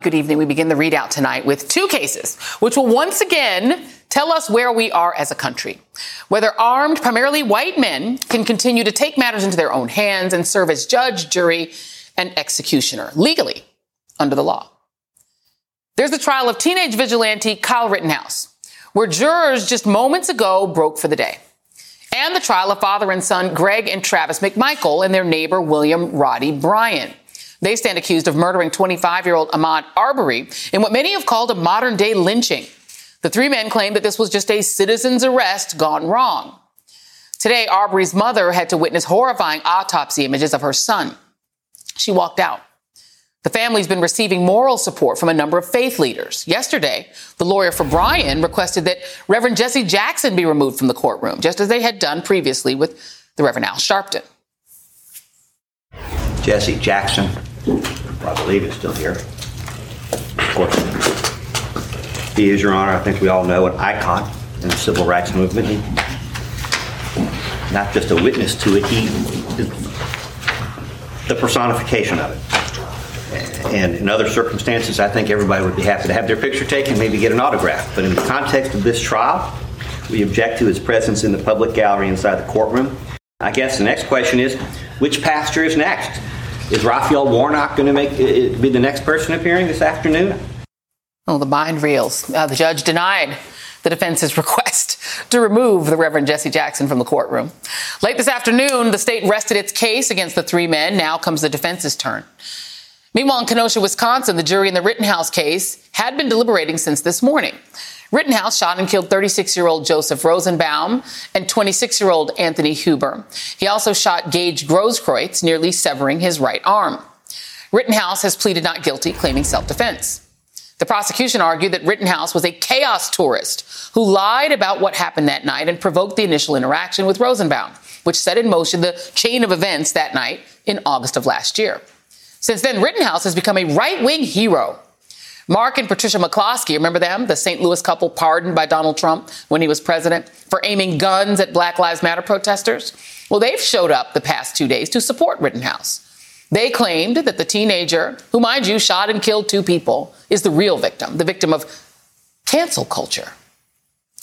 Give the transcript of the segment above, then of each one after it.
Good evening. We begin the ReidOut tonight with two cases, which will once again tell us where we are as a country. Whether armed, primarily white men can continue to take matters into their own hands and serve as judge, jury, and executioner legally under the law. There's the trial of teenage vigilante Kyle Rittenhouse, where jurors just moments ago broke for the day. And the trial of father and son Greg and Travis McMichael and their neighbor William Roddy Bryant. They stand accused of murdering 25 year old Ahmaud Arbery in what many have called a modern day lynching. The three men claim that this was just a citizen's arrest gone wrong. Today, Arbery's mother had to witness horrifying autopsy images of her son. She walked out. The family's been receiving moral support from a number of faith leaders. Yesterday, the lawyer for Bryant requested that Reverend Jesse Jackson be removed from the courtroom, just as they had done previously with the Reverend Al Sharpton. Jesse Jackson, I believe is still here. Of course, he is, Your Honor, I think we all know, an icon in the civil rights movement. He, not just a witness to it, he is the personification of it. And in other circumstances, I think everybody would be happy to have their picture taken, maybe get an autograph. But in the context of this trial, we object to his presence in the public gallery inside the courtroom. I guess the next question is, which pastor is next? Is Raphael Warnock going to make be the next person appearing this afternoon? Oh, the mind reels. Uh, the judge denied the defense's request to remove the Reverend Jesse Jackson from the courtroom. Late this afternoon, the state rested its case against the three men. Now comes the defense's turn. Meanwhile, in Kenosha, Wisconsin, the jury in the Rittenhouse case had been deliberating since this morning. Rittenhouse shot and killed 36 year old Joseph Rosenbaum and 26 year old Anthony Huber. He also shot Gage Grosskreutz, nearly severing his right arm. Rittenhouse has pleaded not guilty, claiming self defense. The prosecution argued that Rittenhouse was a chaos tourist who lied about what happened that night and provoked the initial interaction with Rosenbaum, which set in motion the chain of events that night in August of last year. Since then, Rittenhouse has become a right wing hero Mark and Patricia McCloskey, remember them? The St. Louis couple pardoned by Donald Trump when he was president for aiming guns at Black Lives Matter protesters. Well, they've showed up the past two days to support Rittenhouse. They claimed that the teenager, who, mind you, shot and killed two people, is the real victim, the victim of cancel culture.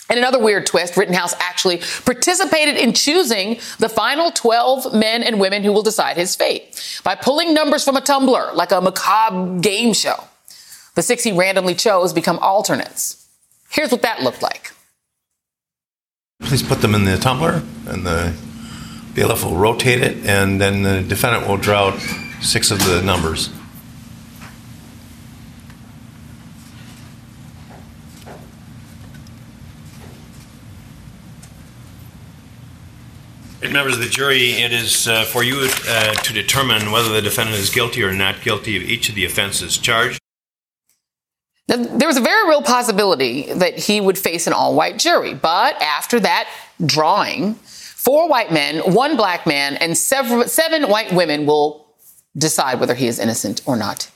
And another weird twist, Rittenhouse actually participated in choosing the final 12 men and women who will decide his fate by pulling numbers from a tumbler like a macabre game show. The six he randomly chose become alternates. Here's what that looked like. Please put them in the tumbler, and the bailiff will rotate it, and then the defendant will draw out six of the numbers. Members of the jury, it is uh, for you uh, to determine whether the defendant is guilty or not guilty of each of the offenses charged. There was a very real possibility that he would face an all white jury. But after that drawing, four white men, one black man, and several, seven white women will decide whether he is innocent or not.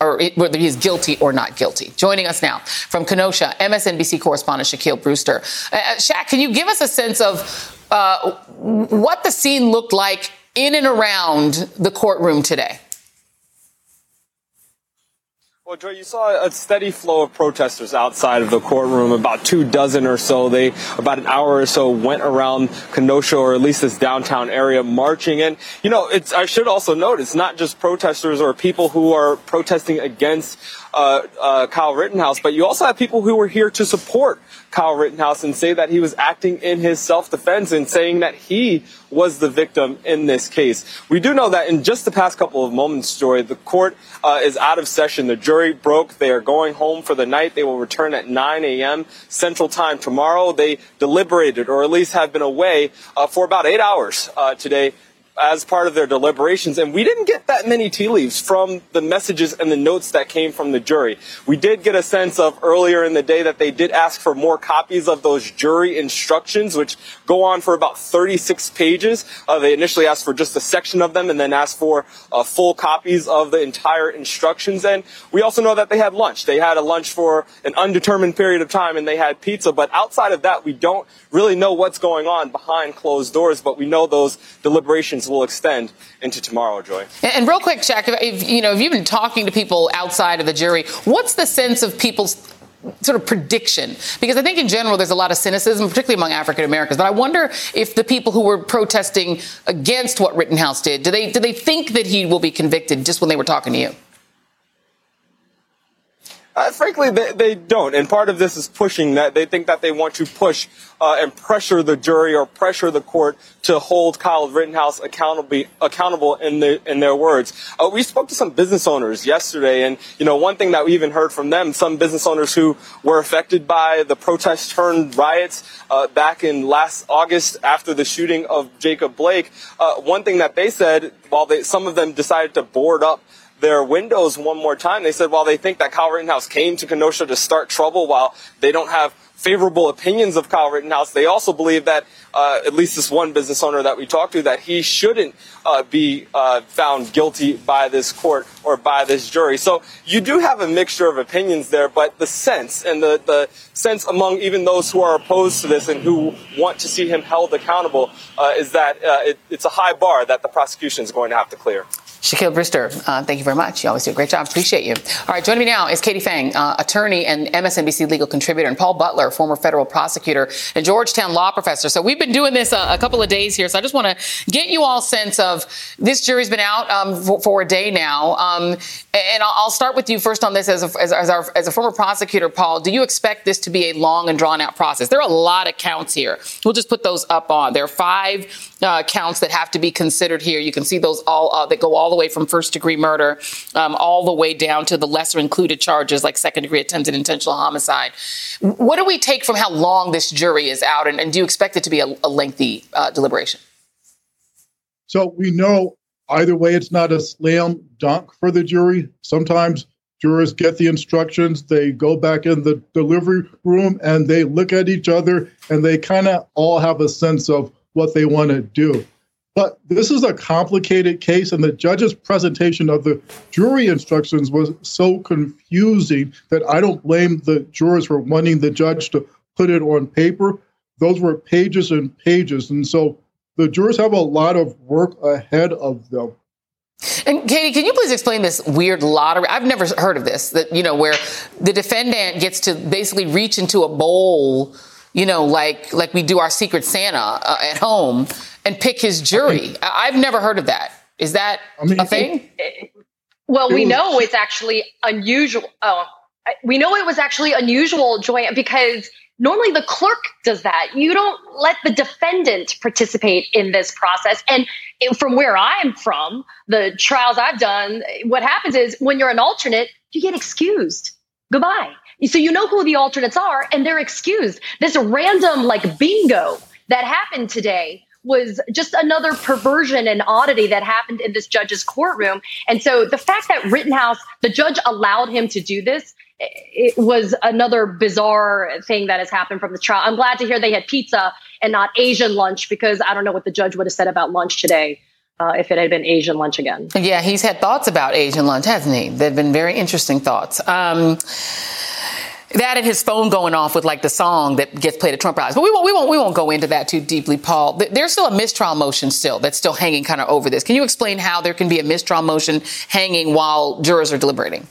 Or whether he is guilty or not guilty. Joining us now from Kenosha, MSNBC correspondent Shaquille Brewster. Uh, uh, Shaq, can you give us a sense of uh, what the scene looked like in and around the courtroom today? Well, Joy, you saw a steady flow of protesters outside of the courtroom. About two dozen or so. They, about an hour or so, went around Kenosha or at least this downtown area marching. And, you know, it's, I should also note, it's not just protesters or people who are protesting against uh, uh, Kyle Rittenhouse, but you also have people who were here to support Kyle Rittenhouse and say that he was acting in his self-defense and saying that he was the victim in this case. We do know that in just the past couple of moments, Joy, the court uh, is out of session. The jury broke. They are going home for the night. They will return at 9 a.m. Central Time tomorrow. They deliberated, or at least have been away uh, for about eight hours uh, today as part of their deliberations. And we didn't get that many tea leaves from the messages and the notes that came from the jury. We did get a sense of earlier in the day that they did ask for more copies of those jury instructions, which go on for about 36 pages. Uh, they initially asked for just a section of them and then asked for uh, full copies of the entire instructions. And we also know that they had lunch. They had a lunch for an undetermined period of time and they had pizza. But outside of that, we don't really know what's going on behind closed doors, but we know those deliberations will extend into tomorrow, Joy. And, and real quick, Shaq, if, you know, if you've been talking to people outside of the jury, what's the sense of people's sort of prediction? Because I think in general there's a lot of cynicism, particularly among African Americans. But I wonder if the people who were protesting against what Rittenhouse did, do they do they think that he will be convicted just when they were talking to you? Uh, frankly, they, they, don't. And part of this is pushing that. They think that they want to push uh, and pressure the jury or pressure the court to hold Kyle Rittenhouse accountable, accountable in, the, in their words. Uh, we spoke to some business owners yesterday, and you know one thing that we even heard from them, some business owners who were affected by the protest turned riots uh, back in last August after the shooting of Jacob Blake. Uh, one thing that they said, while they, some of them decided to board up their windows one more time. They said while they think that Kyle Rittenhouse came to Kenosha to start trouble, while they don't have favorable opinions of Kyle Rittenhouse, they also believe that uh, at least this one business owner that we talked to that he shouldn't uh, be uh, found guilty by this court or by this jury. So you do have a mixture of opinions there, but the sense and the, the sense among even those who are opposed to this and who want to see him held accountable uh, is that uh, it, it's a high bar that the prosecution is going to have to clear. Shaquille Brewster, uh, thank you very much. You always do a great job. Appreciate you. All right, joining me now is Katie Phang, uh, attorney and MSNBC legal contributor, and Paul Butler, former federal prosecutor and Georgetown law professor. So we've been doing this a, a couple of days here. So I just want to get you all sense of this jury's been out um, for, for, a day now, um, and I'll, start with you first on this as a, as, as, our, as a former prosecutor, Paul. Do you expect this to be a long and drawn out process? There are a lot of counts here. We'll just put those up on. There are five uh, counts that have to be considered here. You can see those all uh, that go all the way from first degree murder um, all the way down to the lesser included charges like second degree attempted intentional homicide. What do we take from how long this jury is out, and, and do you expect it to be a, a lengthy uh, deliberation? So we know either way, it's not a slam dunk for the jury. Sometimes jurors get the instructions, they go back in the delivery room, and they look at each other, and they kind of all have a sense of what they want to do. But this is a complicated case, and the judge's presentation of the jury instructions was so confusing that I don't blame the jurors for wanting the judge to put it on paper. Those were pages and pages. And so the jurors have a lot of work ahead of them. And Katie, can you please explain this weird lottery? I've never heard of this. That you know, where the defendant gets to basically reach into a bowl you know, like like we do our Secret Santa uh, at home and pick his jury. I have never heard of that. Is that I mean, a thing? well, we know it's actually unusual. Oh, we know it was actually unusual, Joy, because normally the clerk does that. You don't let the defendant participate in this process. And from where I'm from, the trials I've done, what happens is when you're an alternate, you get excused. Goodbye. So you know who the alternates are and they're excused. This random like bingo that happened today was just another perversion and oddity that happened in this judge's courtroom. And so the fact that Rittenhouse, the judge allowed him to do this, it was another bizarre thing that has happened from the trial. I'm glad to hear they had pizza and not Asian lunch because I don't know what the judge would have said about lunch today. Uh, if it had been Asian lunch again. Yeah, he's had thoughts about Asian lunch, hasn't he? They've been very interesting thoughts. Um, that and his phone going off with like the song that gets played at Trump rallies. But we won't, we won't, we won't go into that too deeply, Paul. There's still a mistrial motion still that's still hanging kind of over this. Can you explain how there can be a mistrial motion hanging while jurors are deliberating?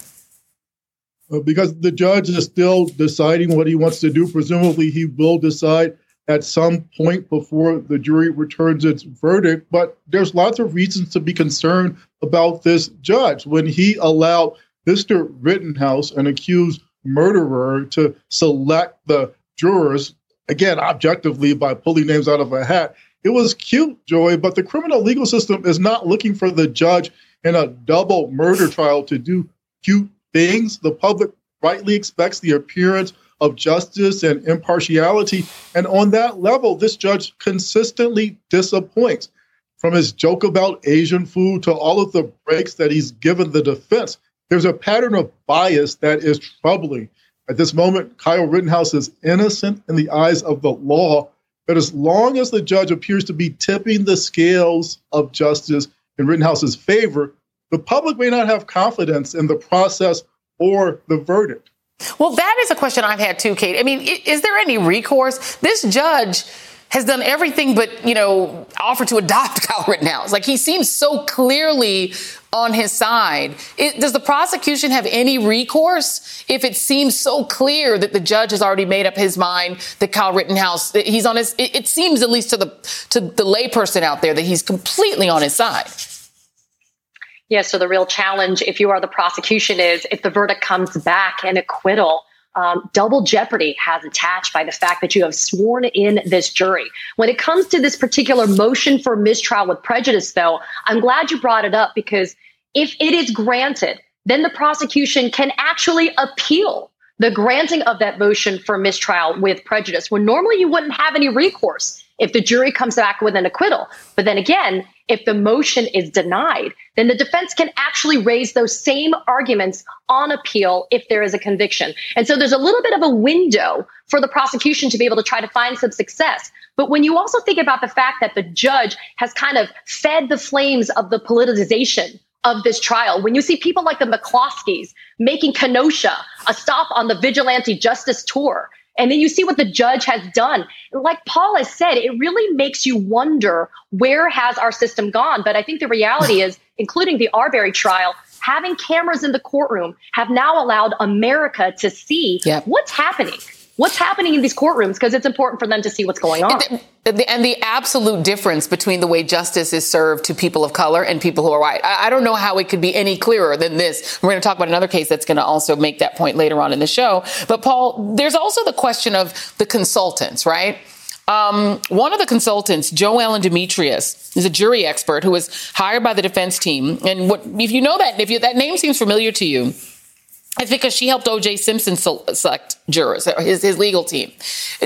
Because the judge is still deciding what he wants to do. Presumably, he will decide at some point before the jury returns its verdict. But there's lots of reasons to be concerned about this judge when he allowed Mr. Rittenhouse, an accused murderer to select the jurors, again, objectively by pulling names out of a hat. It was cute, Joy, but the criminal legal system is not looking for the judge in a double murder trial to do cute things. The public rightly expects the appearance of justice and impartiality. And on that level, this judge consistently disappoints. From his joke about Asian food to all of the breaks that he's given the defense, there's a pattern of bias that is troubling. At this moment, Kyle Rittenhouse is innocent in the eyes of the law, but as long as the judge appears to be tipping the scales of justice in Rittenhouse's favor, the public may not have confidence in the process or the verdict. Well, that is a question I've had too, Kate. I mean, is there any recourse? This judge has done everything but, you know, offer to adopt Kyle Rittenhouse. Like he seems so clearly on his side. It, does the prosecution have any recourse if it seems so clear that the judge has already made up his mind that Kyle Rittenhouse, he's on his, it, it seems at least to the, to the layperson out there that he's completely on his side. Yeah, so the real challenge, if you are the prosecution, is if the verdict comes back an acquittal, um, double jeopardy has attached by the fact that you have sworn in this jury. When it comes to this particular motion for mistrial with prejudice, though, I'm glad you brought it up because if it is granted, then the prosecution can actually appeal the granting of that motion for mistrial with prejudice when normally you wouldn't have any recourse if the jury comes back with an acquittal. But then again, if the motion is denied, then the defense can actually raise those same arguments on appeal if there is a conviction. And so there's a little bit of a window for the prosecution to be able to try to find some success. But when you also think about the fact that the judge has kind of fed the flames of the politicization of this trial, when you see people like the McCloskeys making Kenosha a stop on the vigilante justice tour, and then you see what the judge has done. Like Paul has said, it really makes you wonder where has our system gone? But I think the reality is, including the Arbery trial, having cameras in the courtroom have now allowed America to see yep. what's happening what's happening in these courtrooms because it's important for them to see what's going on. And the, and the, absolute difference between the way justice is served to people of color and people who are white. I, I don't know how it could be any clearer than this. We're going to talk about another case that's going to also make that point later on in the show. But Paul, there's also the question of the consultants, right? Um, one of the consultants, Jo Ellen Dimitrius, is a jury expert who was hired by the defense team. And what, if you know that, if you, that name seems familiar to you, it's because she helped O.J. Simpson select jurors, uh, his, his legal team.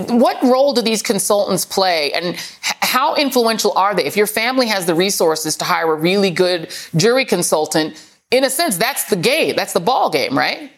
What role do these consultants play, and how influential are they? If your family has the resources to hire a really good jury consultant, in a sense, that's the game, that's the ball game, right?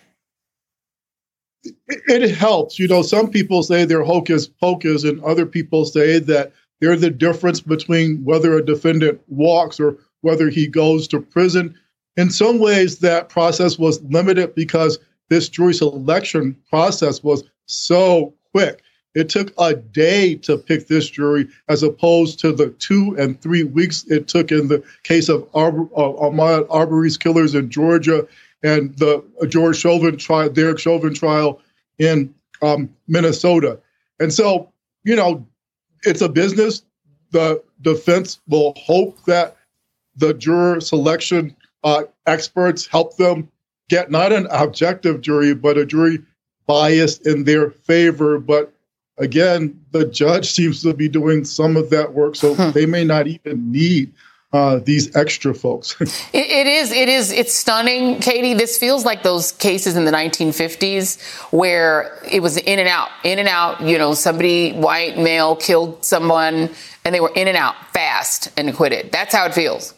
It helps. You know, some people say they're hocus pocus, and other people say that they're the difference between whether a defendant walks or whether he goes to prison in some ways, that process was limited because this jury selection process was so quick. It took a day to pick this jury as opposed to the two and three weeks it took in the case of Ar- uh, Arbery's killers in Georgia and the George Chauvin trial, Derek Chauvin trial in um, Minnesota. And so, you know, it's a business. The defense will hope that the juror selection uh, experts help them get not an objective jury, but a jury biased in their favor. But again, the judge seems to be doing some of that work, so hmm. they may not even need uh, these extra folks. it, it is, it is, it's stunning, Katie. This feels like those cases in the 1950s where it was in and out, in and out. You know, somebody, white male, killed someone, and they were in and out fast and acquitted. That's how it feels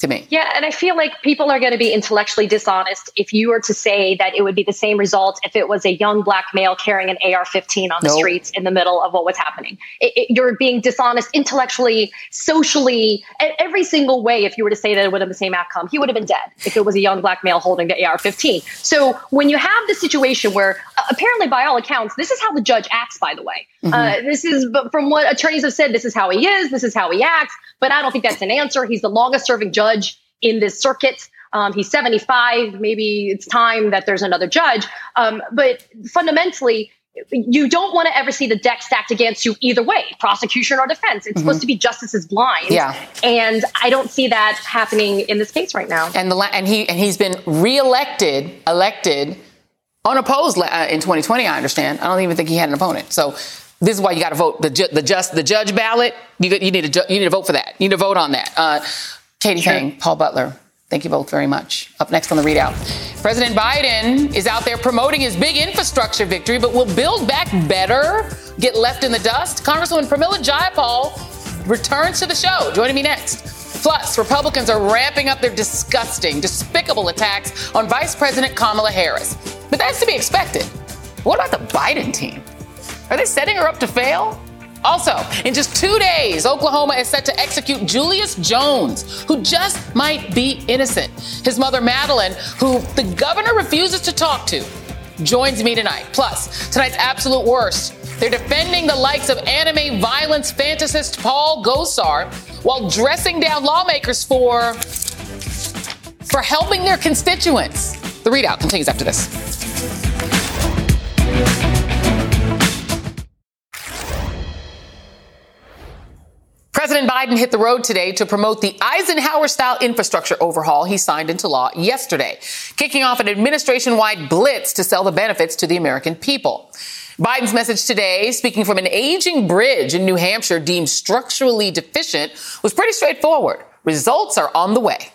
to me. Yeah, and I feel like people are going to be intellectually dishonest if you were to say that it would be the same result if it was a young black male carrying an AR-15 on the nope. streets in the middle of what was happening. It, it, you're being dishonest intellectually, socially, every single way. If you were to say that it would have the same outcome, he would have been dead if it was a young black male holding the AR-15. So when you have the situation where uh, apparently, by all accounts, this is how the judge acts. By the way, mm-hmm. uh, this is but from what attorneys have said. This is how he is. This is how he acts. But I don't think that's an answer. He's the longest serving judge in this circuit. Um, he's 75. Maybe it's time that there's another judge. Um, but fundamentally, you don't want to ever see the deck stacked against you either way, prosecution or defense. It's mm-hmm. supposed to be justice is blind. Yeah. And I don't see that happening in this case right now. And the and he and he's been reelected, elected, unopposed uh, in 2020. I understand. I don't even think he had an opponent. So this is why you got to vote the ju- the just the judge ballot. You, you need to ju- you need to vote for that. You need to vote on that. Uh, Katie sure. Paul Butler. Thank you both very much. Up next on the ReidOut, President Biden is out there promoting his big infrastructure victory, but will Build Back Better get left in the dust? Congresswoman Pramila Jayapal returns to the show. Joining me next. Plus, Republicans are ramping up their disgusting, despicable attacks on Vice President Kamala Harris. But that's to be expected. What about the Biden team? Are they setting her up to fail? Also, in just two days, Oklahoma is set to execute Julius Jones, who just might be innocent. His mother, Madeline, who the governor refuses to talk to. joins me tonight. Plus, tonight's absolute worst. They're defending the likes of anime violence fantasist Paul Gosar while dressing down lawmakers for for helping their constituents. The ReidOut continues after this. President Biden hit the road today to promote the Eisenhower style infrastructure overhaul he signed into law yesterday, kicking off an administration wide blitz to sell the benefits to the American people. Biden's message today, speaking from an aging bridge in New Hampshire deemed structurally deficient, was pretty straightforward. Results are on the way.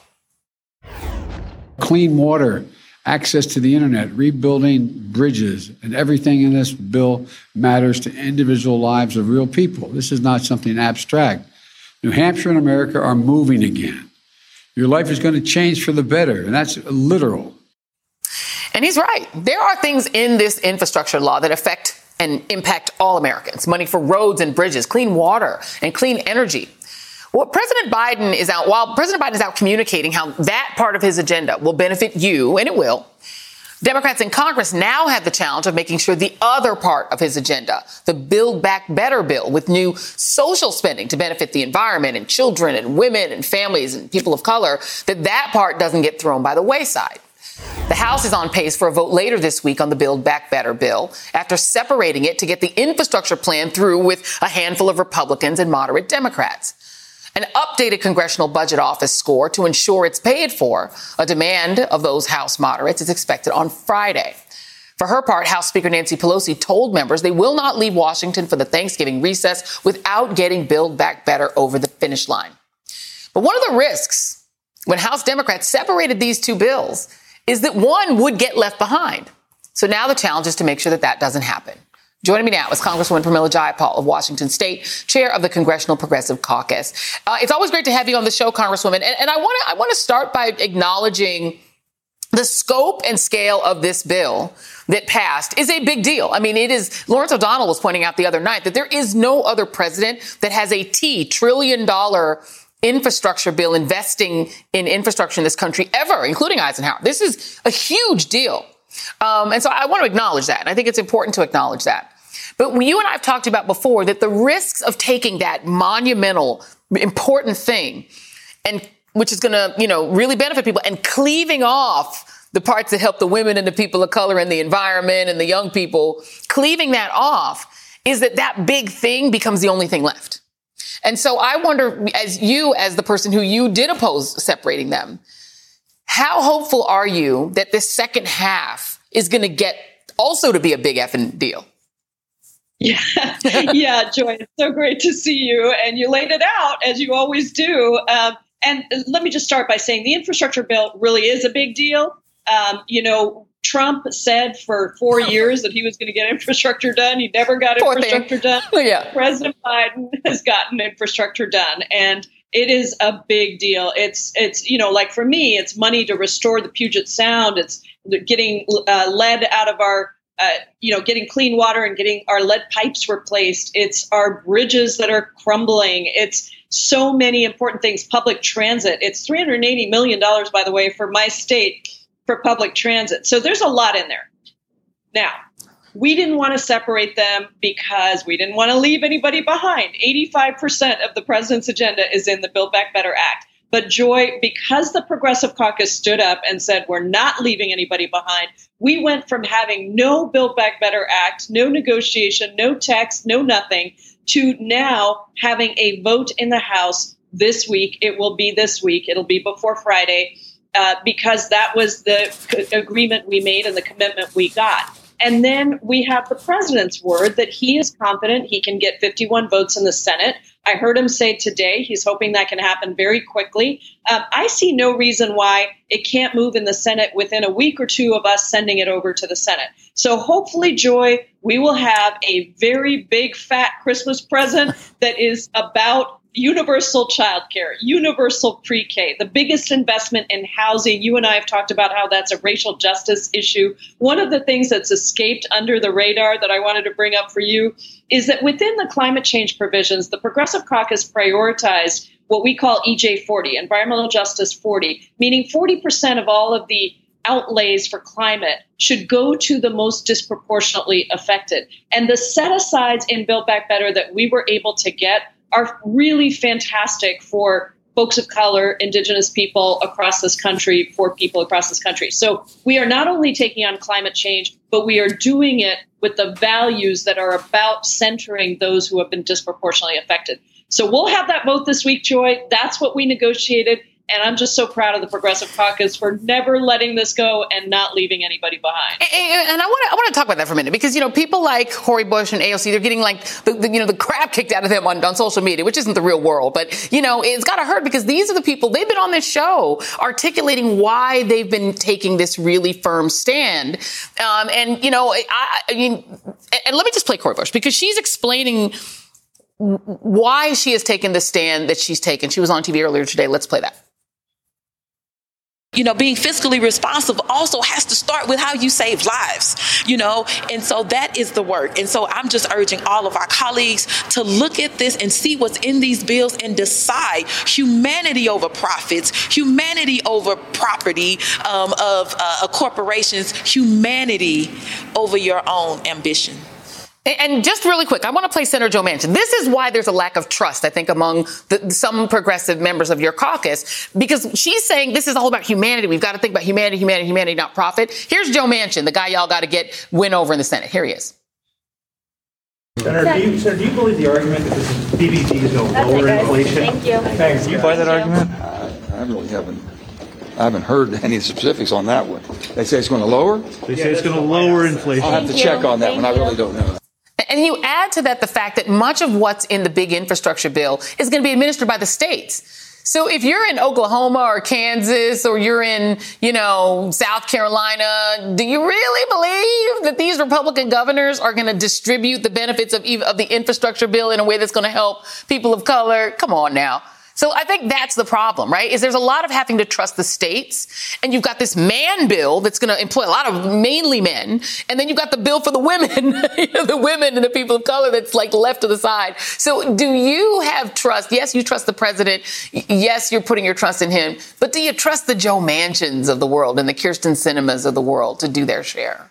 Clean water, access to the internet, rebuilding bridges, and everything in this bill matters to individual lives of real people. This is not something abstract. New Hampshire and America are moving again. Your life is going to change for the better, and that's literal. And he's right. There are things in this infrastructure law that affect and impact all Americans money for roads and bridges, clean water, and clean energy. What President Biden is out, while President Biden is out communicating how that part of his agenda will benefit you, and it will, Democrats in Congress now have the challenge of making sure the other part of his agenda, the Build Back Better bill with new social spending to benefit the environment and children and women and families and people of color, that that part doesn't get thrown by the wayside. The House is on pace for a vote later this week on the Build Back Better bill after separating it to get the infrastructure plan through with a handful of Republicans and moderate Democrats. An updated Congressional Budget Office score to ensure it's paid for, a demand of those House moderates, is expected on Friday. For her part, House Speaker Nancy Pelosi told members they will not leave Washington for the Thanksgiving recess without getting Build Back Better over the finish line. But one of the risks when House Democrats separated these two bills is that one would get left behind. So now the challenge is to make sure that that doesn't happen. Joining me now is Congresswoman Pramila Jayapal of Washington State, chair of the Congressional Progressive Caucus. Uh, it's always great to have you on the show, Congresswoman. And, and I want to I want to start by acknowledging the scope and scale of this bill that passed is a big deal. I mean, it is, Lawrence O'Donnell was pointing out the other night that there is no other president that has a T trillion dollar infrastructure bill investing in infrastructure in this country ever, including Eisenhower. This is a huge deal. Um, and so I want to acknowledge that. And I think it's important to acknowledge that. But you and I have talked about before that the risks of taking that monumental, important thing and which is going to, you know, really benefit people and cleaving off the parts that help the women and the people of color and the environment and the young people, cleaving that off is that that big thing becomes the only thing left. And so I wonder, as you, as the person who you did oppose separating them, how hopeful are you that this second half is going to get also to be a big effing deal? Yeah, yeah, Joy, it's so great to see you. And you laid it out as you always do. Um, and let me just start by saying the infrastructure bill really is a big deal. Um, you know, Trump said for four years that he was going to get infrastructure done. He never got Poor infrastructure thing. done. yeah. President Biden has gotten infrastructure done. And it is a big deal. It's it's you know like for me, it's money to restore the Puget Sound. It's getting uh, lead out of our uh, you know, getting clean water and getting our lead pipes replaced. It's our bridges that are crumbling. It's so many important things. Public transit. It's $380 million, by the way, for my state for public transit. So there's a lot in there. Now, we didn't want to separate them because we didn't want to leave anybody behind. 85% of the president's agenda is in the Build Back Better Act. But Joy, because the Progressive Caucus stood up and said, we're not leaving anybody behind, we went from having no Build Back Better Act, no negotiation, no text, no nothing, to now having a vote in the House this week. It will be this week, it'll be before Friday, uh, because that was the agreement we made and the commitment we got. And then we have the president's word that he is confident he can get 51 votes in the Senate. I heard him say today he's hoping that can happen very quickly. Um, I see no reason why it can't move in the Senate within a week or two of us sending it over to the Senate. So hopefully, Joy, we will have a very big fat Christmas present that is about universal childcare, universal pre K, the biggest investment in housing. You and I have talked about how that's a racial justice issue. One of the things that's escaped under the radar that I wanted to bring up for you is that within the climate change provisions, the Progressive Caucus prioritized what we call EJ 40, Environmental Justice 40, meaning 40% of all of the outlays for climate should go to the most disproportionately affected. And the set asides in Build Back Better that we were able to get are really fantastic for folks of color, indigenous people across this country, poor people across this country. So we are not only taking on climate change, but we are doing it with the values that are about centering those who have been disproportionately affected. So we'll have that vote this week, Joy. That's what we negotiated. And I'm just so proud of the Progressive Caucus for never letting this go and not leaving anybody behind. And, I want to I want to talk about that for a minute because you know people like Cori Bush and AOC they're getting like the, the, you know the crap kicked out of them on, on social media, which isn't the real world, but you know it's got to hurt because these are the people they've been on this show articulating why they've been taking this really firm stand. Um, and you know I, I mean, and let me just play Cori Bush because she's explaining why she has taken the stand that she's taken. She was on TV earlier today. Let's play that you know, being fiscally responsible also has to start with how you save lives, you know, and so that is the work. And so I'm just urging all of our colleagues to look at this and see what's in these bills and decide humanity over profits, humanity over property um, of uh, corporations, humanity over your own ambition. And just really quick, I want to play Senator Joe Manchin. This is why there's a lack of trust, I think, among the, some progressive members of your caucus, because she's saying this is all about humanity. We've got to think about humanity, humanity, humanity, not profit. Here's Joe Manchin, the guy y'all got to get win over in the Senate. Here he is. Senator, do you, Senator, do you believe the argument that this is, BBG is going to lower inflation? Thank you. Thanks. Do you buy that argument? Uh, I really haven't. I haven't heard any specifics on that one. They say it's going to lower. They say it's going to lower inflation. I'll have to check on that one. I really don't know. And you add to that the fact that much of what's in the big infrastructure bill is going to be administered by the states. So if you're in Oklahoma or Kansas or you're in, you know, South Carolina, do you really believe that these Republican governors are going to distribute the benefits of, of the infrastructure bill in a way that's going to help people of color? Come on now. So I think that's the problem, right? Is there's a lot of having to trust the states, and you've got this man bill that's going to employ a lot of mainly men, and then you've got the bill for the women, the women and the people of color that's like left to the side. So do you have trust? Yes, you trust the president. Yes, you're putting your trust in him, but do you trust the Joe Manchins of the world and the Kyrsten Sinemas of the world to do their share?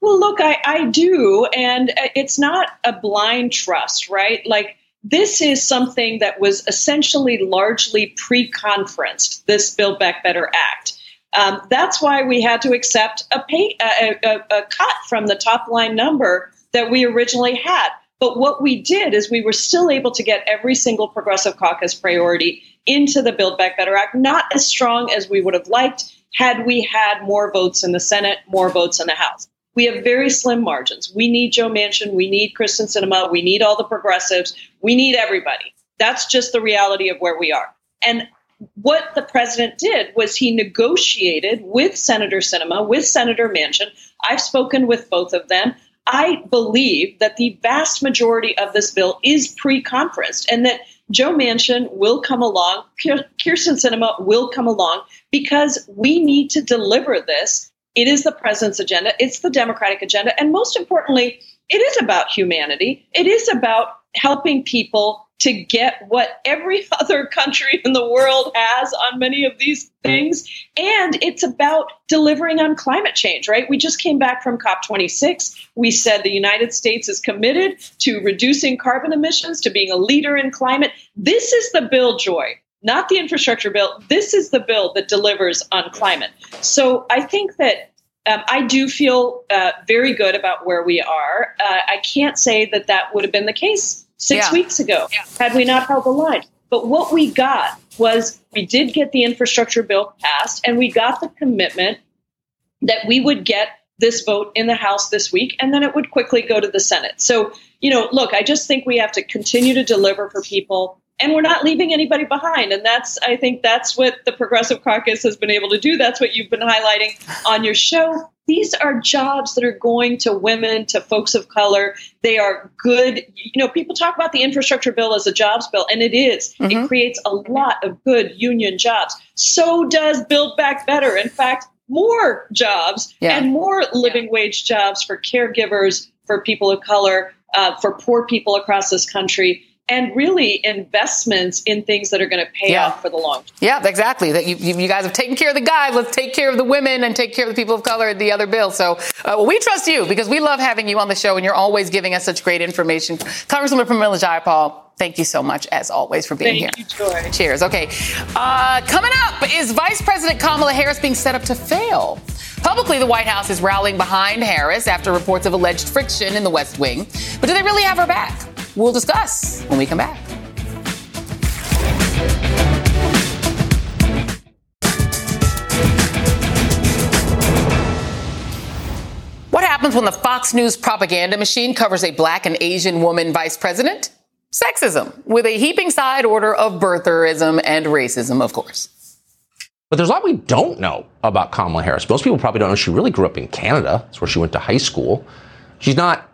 Well, look, I, I do, and uh, it's not a blind trust, right? Like this is something that was essentially largely pre conferenced, this Build Back Better Act. Um, that's why we had to accept a, pay, a, a, a cut from the top line number that we originally had. But what we did is we were still able to get every single Progressive Caucus priority into the Build Back Better Act, not as strong as we would have liked had we had more votes in the Senate, more votes in the House we have very slim margins. We need Joe Manchin. We need Kyrsten Sinema, We need all the progressives. We need everybody. That's just the reality of where we are. And what the president did was he negotiated with Senator Sinema, with Senator Manchin. I've spoken with both of them. I believe that the vast majority of this bill is pre-conferenced and that Joe Manchin will come along, Kyrsten Sinema will come along because we need to deliver this it is the president's agenda, it's the Democratic agenda, and most importantly, it is about humanity. It is about helping people to get what every other country in the world has on many of these things. And it's about delivering on climate change, right? We just came back from COP26. We said the United States is committed to reducing carbon emissions, to being a leader in climate. This is the bill, Joy, not the infrastructure bill. This is the bill that delivers on climate. So I think that um, I do feel uh, very good about where we are. Uh, I can't say that that would have been the case six yeah. weeks ago yeah. had we not held the line. But what we got was we did get the infrastructure bill passed, and we got the commitment that we would get this vote in the House this week, and then it would quickly go to the Senate. So, you know, look, I just think we have to continue to deliver for people and we're not leaving anybody behind and that's i think that's what the progressive caucus has been able to do that's what you've been highlighting on your show these are jobs that are going to women to folks of color they are good you know people talk about the infrastructure bill as a jobs bill and it is. Mm-hmm. it creates a lot of good union jobs so does build back better in fact more jobs yeah. and more living yeah. wage jobs for caregivers for people of color uh, for poor people across this country and really investments in things that are going to pay Yeah. off for the long term. Yeah, exactly. That you, you, guys have taken care of the guys. Let's take care of the women and take care of the people of color in the other bill. So uh, well, we trust you because we love having you on the show and you're always giving us such great information. Congresswoman Pramila Jayapal, thank you so much as always for being Thank here. you, Joy. Cheers. Okay. Uh, coming up, is Vice President Kamala Harris being set up to fail? Publicly, the White House is rallying behind Harris after reports of alleged friction in the West Wing. But do they really have her back? We'll discuss when we come back. What happens when the Fox News propaganda machine covers a black and Asian woman vice president? Sexism, with a heaping side order of birtherism and racism, of course. But there's a lot we don't know about Kamala Harris. Most people probably don't know she really grew up in Canada. That's where she went to high school. She's not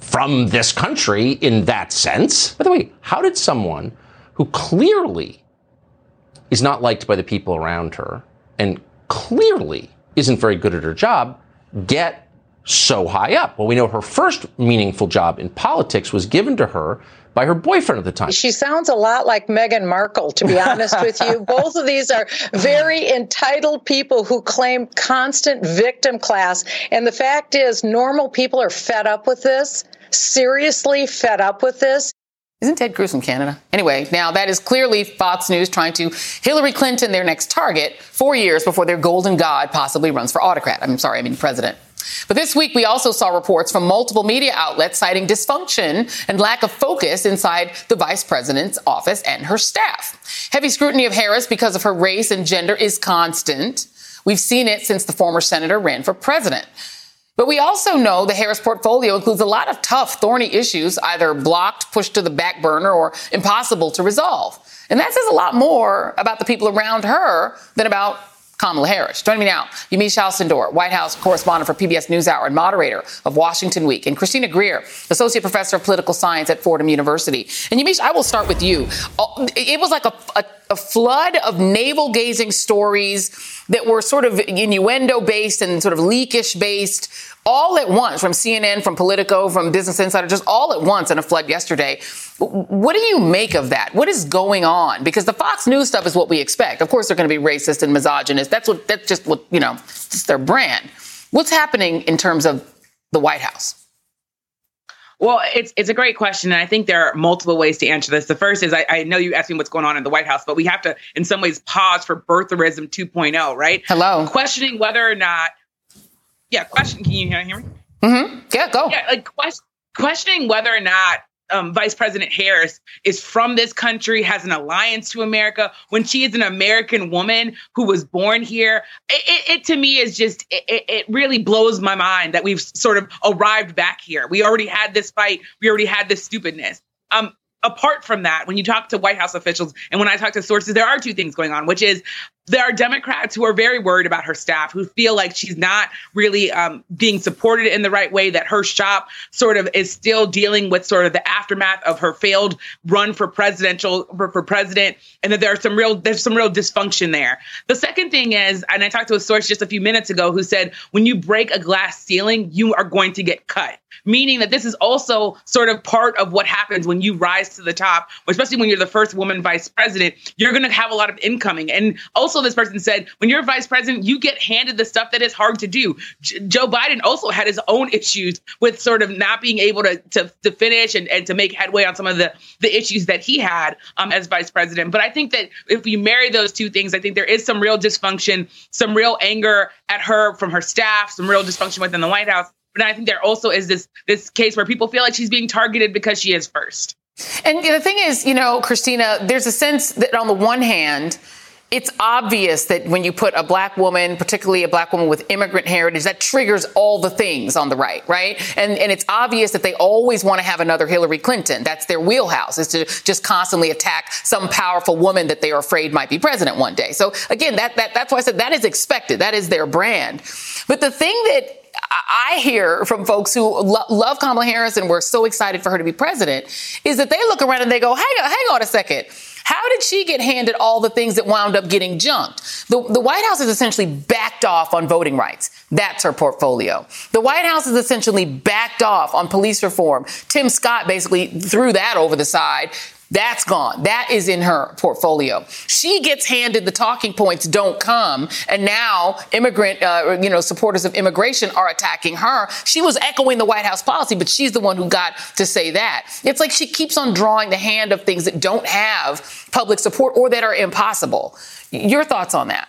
from this country in that sense. By the way, how did someone who clearly is not liked by the people around her and clearly isn't very good at her job get so high up? Well, we know her first meaningful job in politics was given to her by her boyfriend at the time. She sounds a lot like Meghan Markle, to be honest with you. Both of these are very entitled people who claim constant victim class. And the fact is, normal people are fed up with this, seriously fed up with this. Isn't Ted Cruz from Canada? Anyway, now that is clearly Fox News trying to Hillary Clinton their next target four years before their golden god possibly runs for autocrat. I'm sorry, I mean president. But this week, we also saw reports from multiple media outlets citing dysfunction and lack of focus inside the vice president's office and her staff. Heavy scrutiny of Harris because of her race and gender is constant. We've seen it since the former senator ran for president. But we also know the Harris portfolio includes a lot of tough, thorny issues, either blocked, pushed to the back burner, or impossible to resolve. And that says a lot more about the people around her than about Kamala Harris. Joining me now, Yamiche Alcindor, White House correspondent for PBS NewsHour and moderator of Washington Week, and Christina Greer, associate professor of political science at Fordham University. And Yamiche, I will start with you. Uh, It was like a, a, a flood of navel gazing stories that were sort of innuendo based and sort of leakish based all at once from CNN, from Politico, from Business Insider, just all at once in a flood yesterday. What do you make of that? What is going on? Because the Fox News stuff is what we expect. Of course, they're going to be racist and misogynist. That's what, that's just what, you know, it's their brand. What's happening in terms of the White House? Well, it's it's a great question, and I think there are multiple ways to answer this. The first is I, I know you asked me what's going on in the White House, but we have to, in some ways, pause for birtherism 2.0, right? Hello. Questioning whether or not, yeah, question. Can you hear me? Mm-hmm. Yeah, go. Yeah, like quest- questioning whether or not um, Vice President Harris is from this country, has an alliance to America, when she is an American woman who was born here. It, it, it to me is just, it, it- it really blows my mind that we've sort of arrived back here. We already had this fight, we already had this stupidness. Um, apart from that, when you talk to White House officials and when I talk to sources, there are two things going on, which is there are Democrats who are very worried about her staff, who feel like she's not really um, being supported in the right way, that her shop sort of is still dealing with sort of the aftermath of her failed run for presidential for, for president, and that there's some real there's some real dysfunction there. The second thing is, and I talked to a source just a few minutes ago who said when you break a glass ceiling, you are going to get cut. Meaning that this is also sort of part of what happens when you rise to the top, especially when you're the first woman vice president. You're going to have a lot of incoming. And also, this person said, when you're vice president, you get handed the stuff that is hard to do. J- Joe Biden also had his own issues with sort of not being able to to, to finish and, and to make headway on some of the the issues that he had um, as vice president. But I think that if you marry those two things, I think there is some real dysfunction, some real anger at her from her staff, some real dysfunction within the White House. But I think there also is this this case where people feel like she's being targeted because she is first. And the thing is, you know, Christina, there's a sense that on the one hand, it's obvious that when you put a black woman, particularly a black woman with immigrant heritage, that triggers all the things on the right, right? And and it's obvious that they always want to have another Hillary Clinton. That's their wheelhouse, is to just constantly attack some powerful woman that they are afraid might be president one day. So again, that, that that's why I said that is expected. That is their brand. But the thing that I hear from folks who lo- love Kamala Harris and were so excited for her to be president is that they look around and they go, hang on, hang on a second. How did she get handed all the things that wound up getting junked? The, the White House has essentially backed off on voting rights. That's her portfolio. The White House has essentially backed off on police reform. Tim Scott basically threw that over the side. That's gone. That is in her portfolio. She gets handed the talking points don't come, and now immigrant, uh, you know, supporters of immigration are attacking her. She was echoing the White House policy, but she's the one who got to say that. It's like she keeps on drawing the hand of things that don't have public support or that are impossible. Your thoughts on that?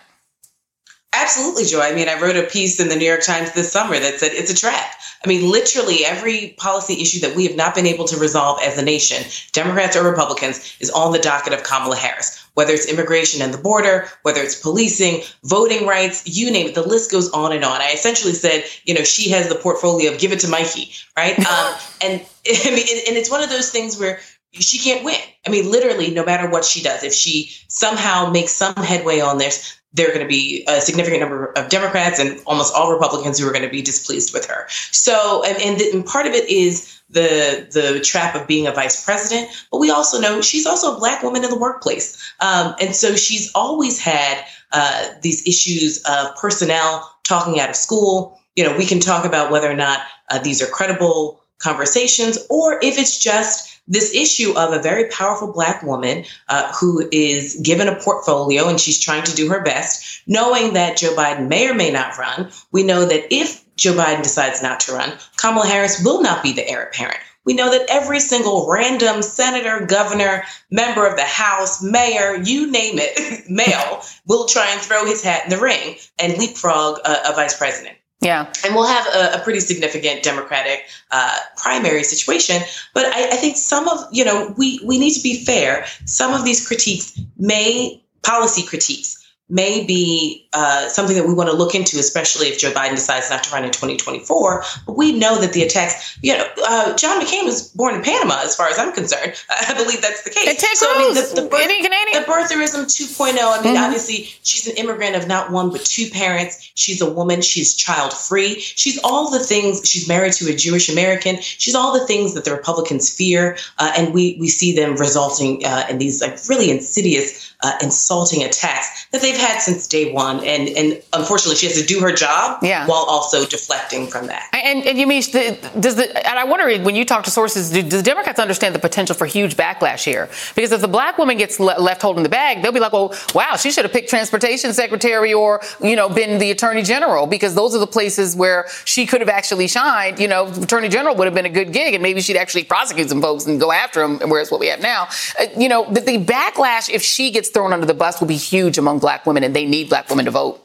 Absolutely, Joy. I mean, I wrote a piece in the New York Times this summer that said it's a trap. I mean, literally every policy issue that we have not been able to resolve as a nation, Democrats or Republicans, is on the docket of Kamala Harris. Whether it's immigration and the border, whether it's policing, voting rights, you name it, the list goes on and on. I essentially said, you know, she has the portfolio of give it to Mikey, right? um, and I mean, and it's one of those things where she can't win. I mean, literally, no matter what she does, if she somehow makes some headway on this, there are going to be a significant number of Democrats and almost all Republicans who are going to be displeased with her. So, and, and, and, part of it is the the trap of being a vice president, but we also know she's also a black woman in the workplace, um, and so she's always had uh, these issues of personnel talking out of school. You know, we can talk about whether or not uh, these are credible conversations or if it's just this issue of a very powerful black woman uh, who is given a portfolio and she's trying to do her best, knowing that Joe Biden may or may not run. We know that if Joe Biden decides not to run, Kamala Harris will not be the heir apparent. We know that every single random senator, governor, member of the House, mayor, you name it, male, will try and throw his hat in the ring and leapfrog a, a vice president. Yeah. And we'll have a, a pretty significant Democratic uh, primary situation. But I, I think some of, you know, we, we need to be fair. Some of these critiques may, policy critiques, may be uh, something that we want to look into, especially if Joe Biden decides not to run in 2024. But we know that the attacks, you know, uh, John McCain was born in Panama, as far as I'm concerned. I believe that's the case. And Ted so, I mean, the, the, birth, the birtherism 2.0. I mean, mm-hmm. obviously, she's an immigrant of not one but two parents. She's a woman. She's child free. She's all the things. She's married to a Jewish American. She's all the things that the Republicans fear, uh, and we we see them resulting uh, in these like really insidious, uh, insulting attacks that they've had since day one. And and unfortunately, she has to do her job yeah. while also deflecting from that. And and you mean does the and I wonder when you talk to sources, do, do Democrats understand the potential for huge backlash here? Because if the black woman gets le- left holding the bag, they'll be like, well, wow, she should have picked transportation secretary or you know been the attorney general because those are the places where she could have actually shined. You know, attorney general would have been a good gig, and maybe she'd actually prosecute some folks and go after them. Whereas what we have now, uh, you know, the, the backlash if she gets thrown under the bus will be huge among black women, and they need black women to vote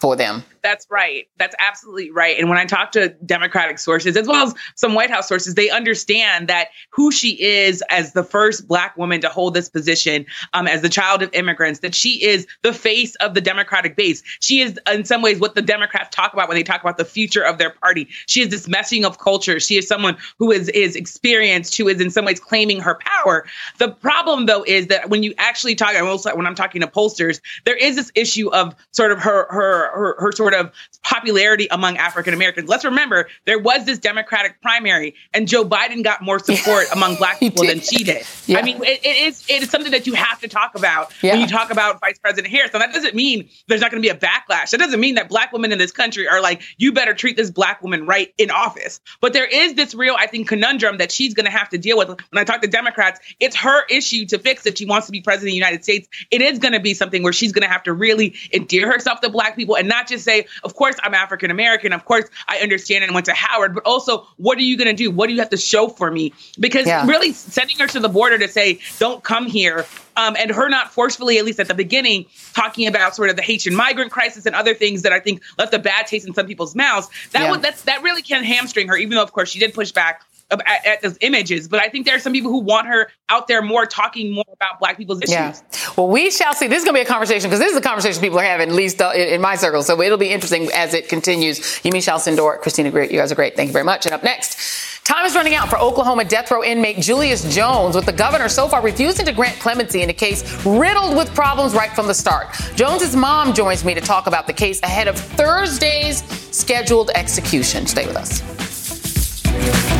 for them. That's right. That's absolutely right. And when I talk to Democratic sources, as well as some White House sources, they understand that who she is as the first Black woman to hold this position, um, as the child of immigrants, that she is the face of the Democratic base. She is, in some ways, what the Democrats talk about when they talk about the future of their party. She is this meshing of culture. She is someone who is is experienced, who is in some ways claiming her power. The problem, though, is that when you actually talk, when I'm talking to pollsters, there is this issue of sort of her her her, her sort of popularity among African Americans. Let's remember there was this Democratic primary, and Joe Biden got more support among Black people than she did. Yeah. I mean, it, it is it is something that you have to talk about yeah. when you talk about Vice President Harris. And that doesn't mean there's not going to be a backlash. That doesn't mean that Black women in this country are like, you better treat this Black woman right in office. But there is this real, I think, conundrum that she's going to have to deal with. When I talk to Democrats, it's her issue to fix if she wants to be president of the United States. It is going to be something where she's going to have to really endear herself to Black people and not just say, of course, I'm African American. Of course, I understand and went to Howard, but also, what are you going to do? What do you have to show for me? Because yeah. really sending her to the border to say, don't come here, um, and her not forcefully, at least at the beginning, talking about sort of the Haitian migrant crisis and other things that I think left a bad taste in some people's mouths. That yeah. would that's that really can hamstring her, even though of course she did push back at, at, those images. But I think there are some people who want her out there more, talking more about Black people's issues. Yeah. Well, we shall see. This is going to be a conversation because this is a conversation people are having, at least uh, in, in, my circle. So it'll be interesting as it continues. Yamiche Alcindor, Christina Greer, you guys are great. Thank you very much. And up next, time is running out for Oklahoma death row inmate Julius Jones, with the governor so far refusing to grant clemency in a case riddled with problems right from the start. Jones's mom joins me to talk about the case ahead of Thursday's scheduled execution. Stay with us.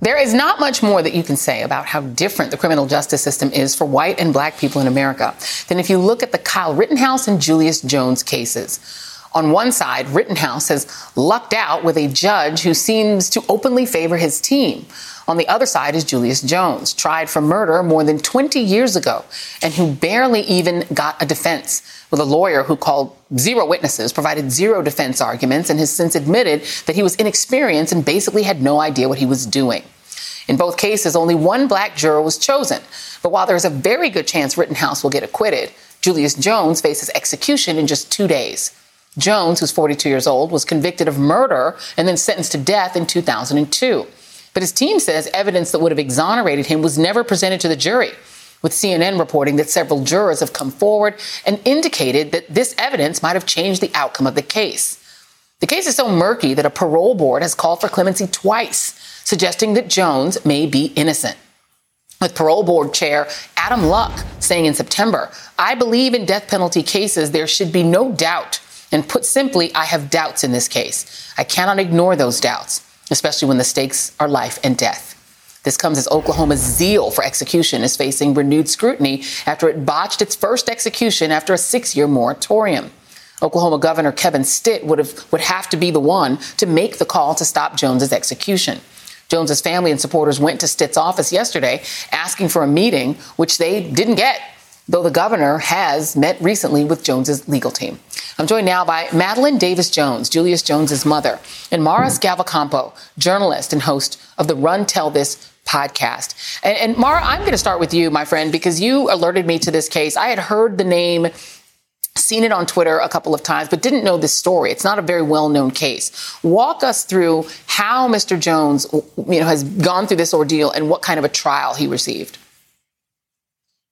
There is not much more that you can say about how different the criminal justice system is for white and black people in America than if you look at the Kyle Rittenhouse and Julius Jones cases. On one side, Rittenhouse has lucked out with a judge who seems to openly favor his team. On the other side is Julius Jones, tried for murder more than 20 years ago and who barely even got a defense, with a lawyer who called zero witnesses, provided zero defense arguments, and has since admitted that he was inexperienced and basically had no idea what he was doing. In both cases, only one black juror was chosen. But while there is a very good chance Rittenhouse will get acquitted, Julius Jones faces execution in just two days. Jones, who's 42 years old, was convicted of murder and then sentenced to death in 2002. But his team says evidence that would have exonerated him was never presented to the jury, with CNN reporting that several jurors have come forward and indicated that this evidence might have changed the outcome of the case. The case is so murky that a parole board has called for clemency twice, suggesting that Jones may be innocent. With parole board chair Adam Luck saying in September, I believe in death penalty cases there should be no doubt. And put simply, I have doubts in this case. I cannot ignore those doubts especially when the stakes are life and death. This comes as Oklahoma's zeal for execution is facing renewed scrutiny after it botched its first execution after a six year moratorium. Oklahoma Governor Kevin Stitt would, have, would have to be the one to make the call to stop Jones's execution. Jones's family and supporters went to Stitt's office yesterday asking for a meeting, which they didn't get though the governor has met recently with Jones's legal team. I'm joined now by Madeline Davis Jones, Julius Jones's mother, and Mara Schiavocampo, journalist and host of the Run Tell This podcast. And, and Mara, I'm going to start with you, my friend, because you alerted me to this case. I had heard the name seen it on Twitter a couple of times, but didn't know this story. It's not a very well known case. Walk us through how Mr. Jones you know, has gone through this ordeal and what kind of a trial he received.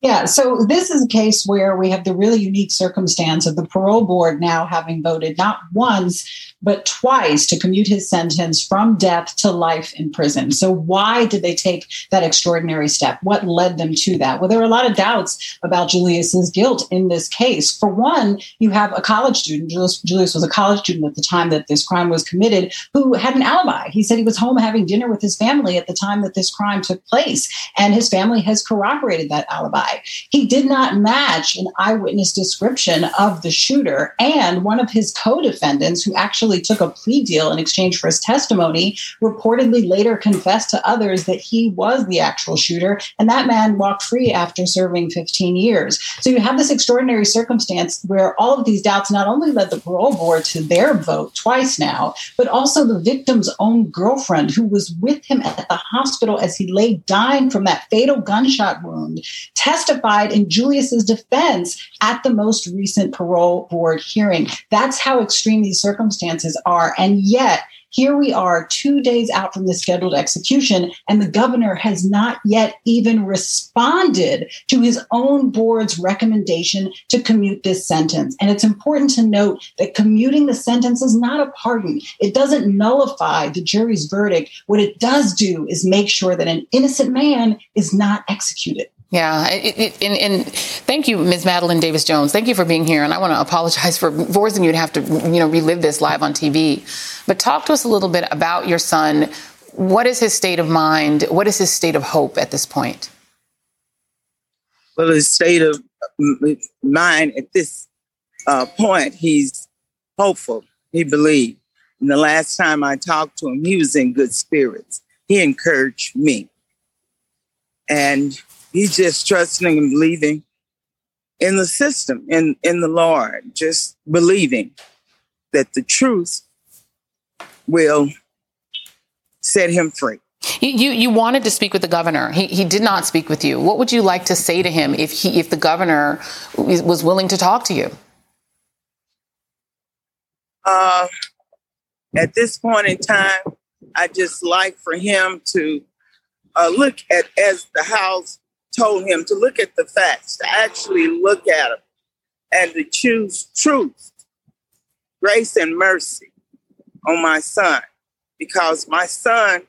Yeah, so this is a case where we have the really unique circumstance of the parole board now having voted not once, but twice to commute his sentence from death to life in prison. So, why did they take that extraordinary step? What led them to that? Well, there were a lot of doubts about Julius's guilt in this case. For one, you have a college student, Julius, Julius was a college student at the time that this crime was committed, who had an alibi. He said he was home having dinner with his family at the time that this crime took place, and his family has corroborated that alibi. He did not match an eyewitness description of the shooter, and one of his co defendants, who actually took a plea deal in exchange for his testimony, reportedly later confessed to others that he was the actual shooter, and that man walked free after serving 15 years. So you have this extraordinary circumstance where all of these doubts not only led the parole board to their vote twice now, but also the victim's own girlfriend, who was with him at the hospital as he lay dying from that fatal gunshot wound, testified in Julius's defense at the most recent parole board hearing. That's how extreme these circumstances are. And yet, here we are two days out from the scheduled execution, and the governor has not yet even responded to his own board's recommendation to commute this sentence. And it's important to note that commuting the sentence is not a pardon, it doesn't nullify the jury's verdict. What it does do is make sure that an innocent man is not executed. Yeah, it, it, and, and, thank you, Ms. Madeline Davis Jones. Thank you for being here, and I want to apologize for forcing you to have to, you know, relive this live on TV. But talk to us a little bit about your son. What is his state of mind? What is his state of hope at this point? Well, his state of mind at this uh, point, he's hopeful. He believed. And the last time I talked to him, he was in good spirits. He encouraged me. And he's just trusting and believing in the system, in, in the Lord, just believing that the truth will set him free. You, you, you wanted to speak with the governor. He he did not speak with you. What would you like to say to him if he if the governor was willing to talk to you? Uh, at this point in time, I just like for him to uh, look at as the House told him to look at the facts, to actually look at them, and to choose truth, grace, and mercy on my son, because my son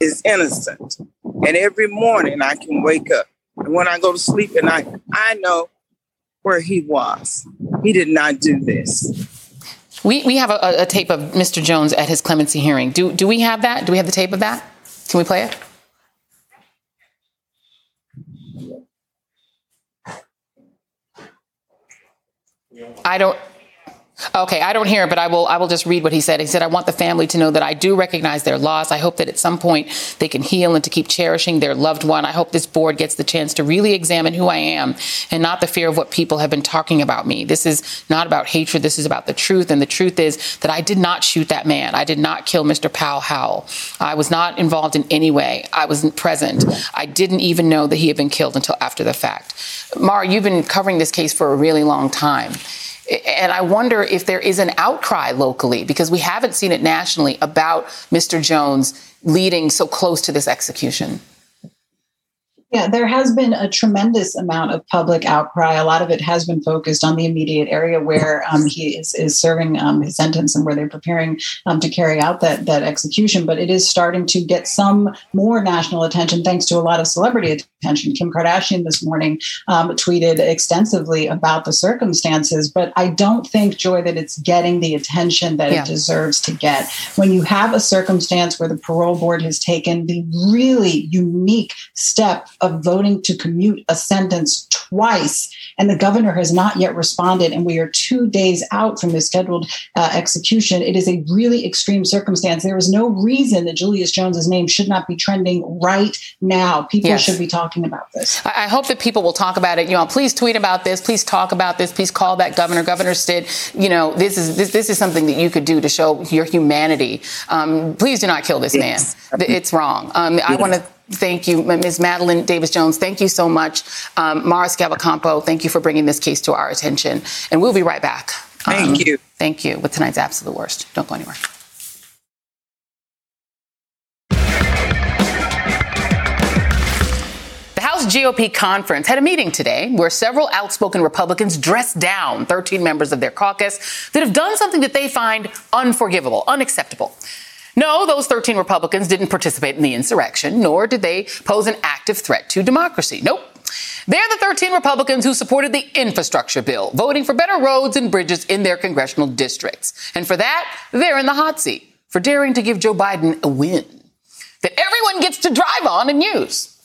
is innocent. And every morning I can wake up. And when I go to sleep at night, I know where he was. He did not do this. We, we have a, a tape of Mr. Jones at his clemency hearing. Do, do we have that? Do we have the tape of that? Can we play it? I don't. Okay, I don't hear it, but I will. I will just read what he said. He said, "I want the family to know that I do recognize their loss. I hope that at some point they can heal and to keep cherishing their loved one. I hope this board gets the chance to really examine who I am and not the fear of what people have been talking about me. This is not about hatred. This is about the truth. And the truth is that I did not shoot that man. I did not kill Mr. Paul Howell. I was not involved in any way. I wasn't present. I didn't even know that he had been killed until after the fact. Mara, you've been covering this case for a really long time." And I wonder if there is an outcry locally because we haven't seen it nationally about Mr. Jones leading so close to this execution. Yeah, there has been a tremendous amount of public outcry. A lot of it has been focused on the immediate area where um, he is, is serving um, his sentence and where they're preparing um, to carry out that, that execution. But it is starting to get some more national attention thanks to a lot of celebrity attention. Kim Kardashian this morning um, tweeted extensively about the circumstances, but I don't think, Joy, that it's getting the attention that yeah. it deserves to get. When you have a circumstance where the parole board has taken the really unique step of voting to commute a sentence twice, and the governor has not yet responded, and we are two days out from the scheduled uh, execution. It is a really extreme circumstance. There is no reason that Julius Jones's name should not be trending right now. People yes. should be talking about this. I hope that people will talk about it. You know, please tweet about this. Please talk about this. Please call that governor. Governor Stitt, you know, this is this, this is something that you could do to show your humanity. Um, please do not kill this man. It's wrong. Um, I want to Thank you, Ms. Madeline Davis Jones. Thank you so much. Um, Mara Schiavocampo, thank you for bringing this case to our attention. And we'll be right back. Thank um, you. Thank you with tonight's Absolute Worst. Don't go anywhere. GOP conference had a meeting today where several outspoken Republicans dressed down 13 members of their caucus that have done something that they find unforgivable, unacceptable. No, those 13 Republicans didn't participate in the insurrection, nor did they pose an active threat to democracy. Nope. They're the 13 Republicans who supported the infrastructure bill, voting for better roads and bridges in their congressional districts. And for that, they're in the hot seat for daring to give Joe Biden a win that everyone gets to drive on and use.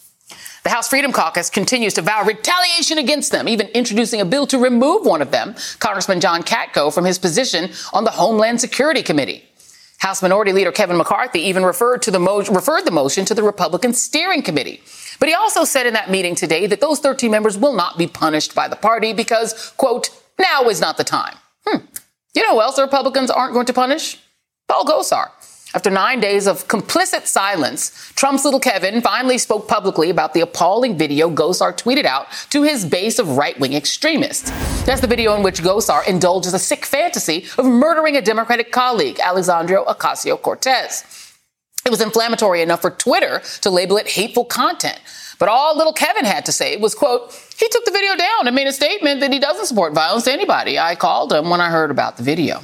The House Freedom Caucus continues to vow retaliation against them, even introducing a bill to remove one of them, Congressman John Katko, from his position on the Homeland Security Committee. House Minority Leader Kevin McCarthy even referred to the mo- referred the motion to the Republican Steering Committee. But he also said in that meeting today that those 13 members will not be punished by the party because, quote, now is not the time. Hmm. You know who else the Republicans aren't going to punish? Paul Gosar. After nine days of complicit silence, Trump's little Kevin finally spoke publicly about the appalling video Gosar tweeted out to his base of right wing extremists. That's the video in which Gosar indulges a sick fantasy of murdering a Democratic colleague, Alexandria Ocasio Cortez. It was inflammatory enough for Twitter to label it hateful content. But all little Kevin had to say was, quote, he took the video down and made a statement that he doesn't support violence to anybody. I called him when I heard about the video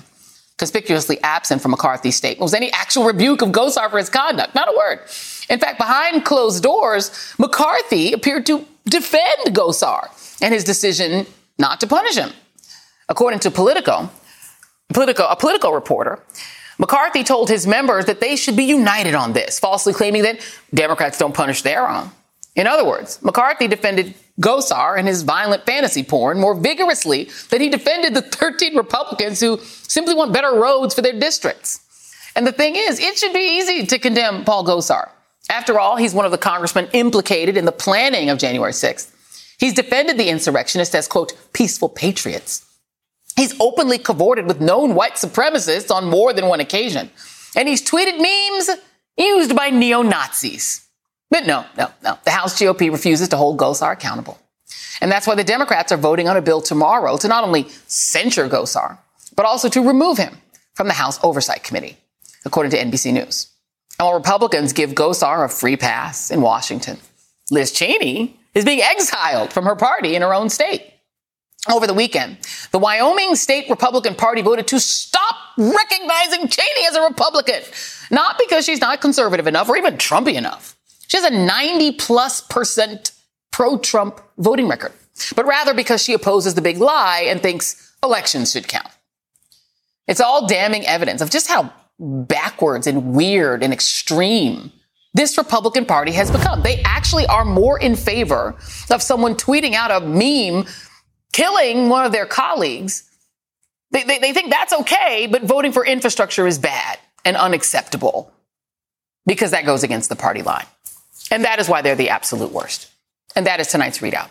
conspicuously absent from McCarthy's statement was any actual rebuke of Gosar for his conduct. Not a word. In fact, behind closed doors, McCarthy appeared to defend Gosar and his decision not to punish him. According to Politico, Politico, a Politico reporter, McCarthy told his members that they should be united on this, falsely claiming that Democrats don't punish their own. In other words, McCarthy defended Gosar and his violent fantasy porn more vigorously than he defended the 13 Republicans who simply want better roads for their districts. And the thing is, it should be easy to condemn Paul Gosar. After all, he's one of the congressmen implicated in the planning of January 6th. He's defended the insurrectionists as, quote, peaceful patriots. He's openly cavorted with known white supremacists on more than one occasion. And he's tweeted memes used by neo Nazis. But no, no, no. The House GOP refuses to hold Gosar accountable. And that's why the Democrats are voting on a bill tomorrow to not only censure Gosar, but also to remove him from the House Oversight Committee, according to NBC News. And while Republicans give Gosar a free pass in Washington, Liz Cheney is being exiled from her party in her own state. Over the weekend, the Wyoming State Republican Party voted to stop recognizing Cheney as a Republican, not because she's not conservative enough or even Trumpy enough she has a 90 plus percent pro Trump voting record, but rather because she opposes the big lie and thinks elections should count. It's all damning evidence of just how backwards and weird and extreme this Republican Party has become. They actually are more in favor of someone tweeting out a meme killing one of their colleagues They, they, they think that's okay, but voting for infrastructure is bad and unacceptable because that goes against the party line. And that is why they're the absolute worst. And that is tonight's ReidOut.